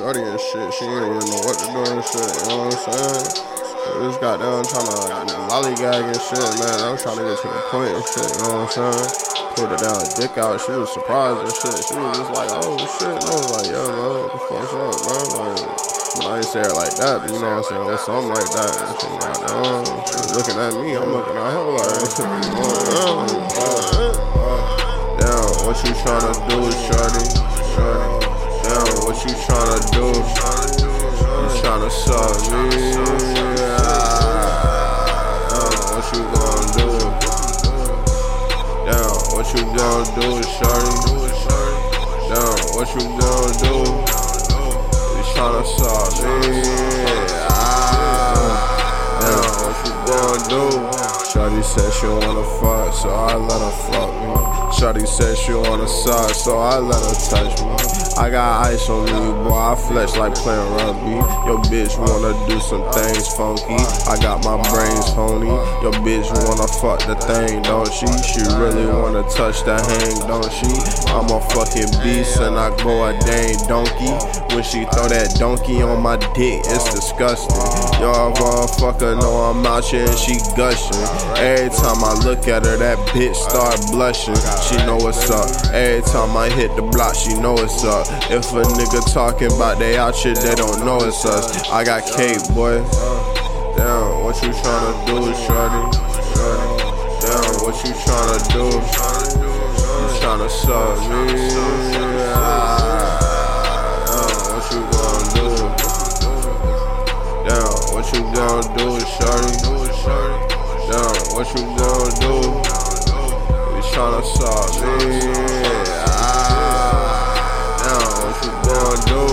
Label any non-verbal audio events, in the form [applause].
shorty and shit. She ain't even know what to do and shit. You know what I'm saying? This goddamn trying to lollygag and shit, man. I was trying to get to the point and shit. You know what I'm saying? Put it down, dick out. She was surprised and shit. She was just like, oh shit. And I was like, yo, man, what the fuck's up, man? Like, but I ain't say it like that, but you know what I'm saying? Or something like that. And she like, oh, she was looking at me. I'm looking at her like, [laughs] Damn, what you tryna do, shorty? Shorty. Damn, what you tryna do? You tryna suck me? Damn, what you gonna do? Damn, what you gonna do, shorty? Damn, what you gonna do? You tryna suck me? Shorty said she wanna fuck, so I let her fuck me. Shorty said she wanna suck, so I let her touch me. I got ice on me, boy, I flex like playing rugby. Your bitch wanna do some things funky. I got my brains phony. Your bitch wanna fuck the thing, don't she? She really wanna touch the hang, don't she? I'm a fucking beast and I go a dang donkey. When she throw that donkey on my dick, it's disgusting. Y'all motherfucker know I'm out here and she gushing. Every time I look at her, that bitch start blushing. She know what's up. Every time I hit the block, she know what's up. If a nigga talking about they out shit, they don't know it's us. I got cake, boy. Damn, what you tryna do? Shorty. Damn, what you tryna do? You tryna suck me? gon' do, shorty? Damn, what you gon' do? You tryna solve me? Ah, damn, what you gon' do?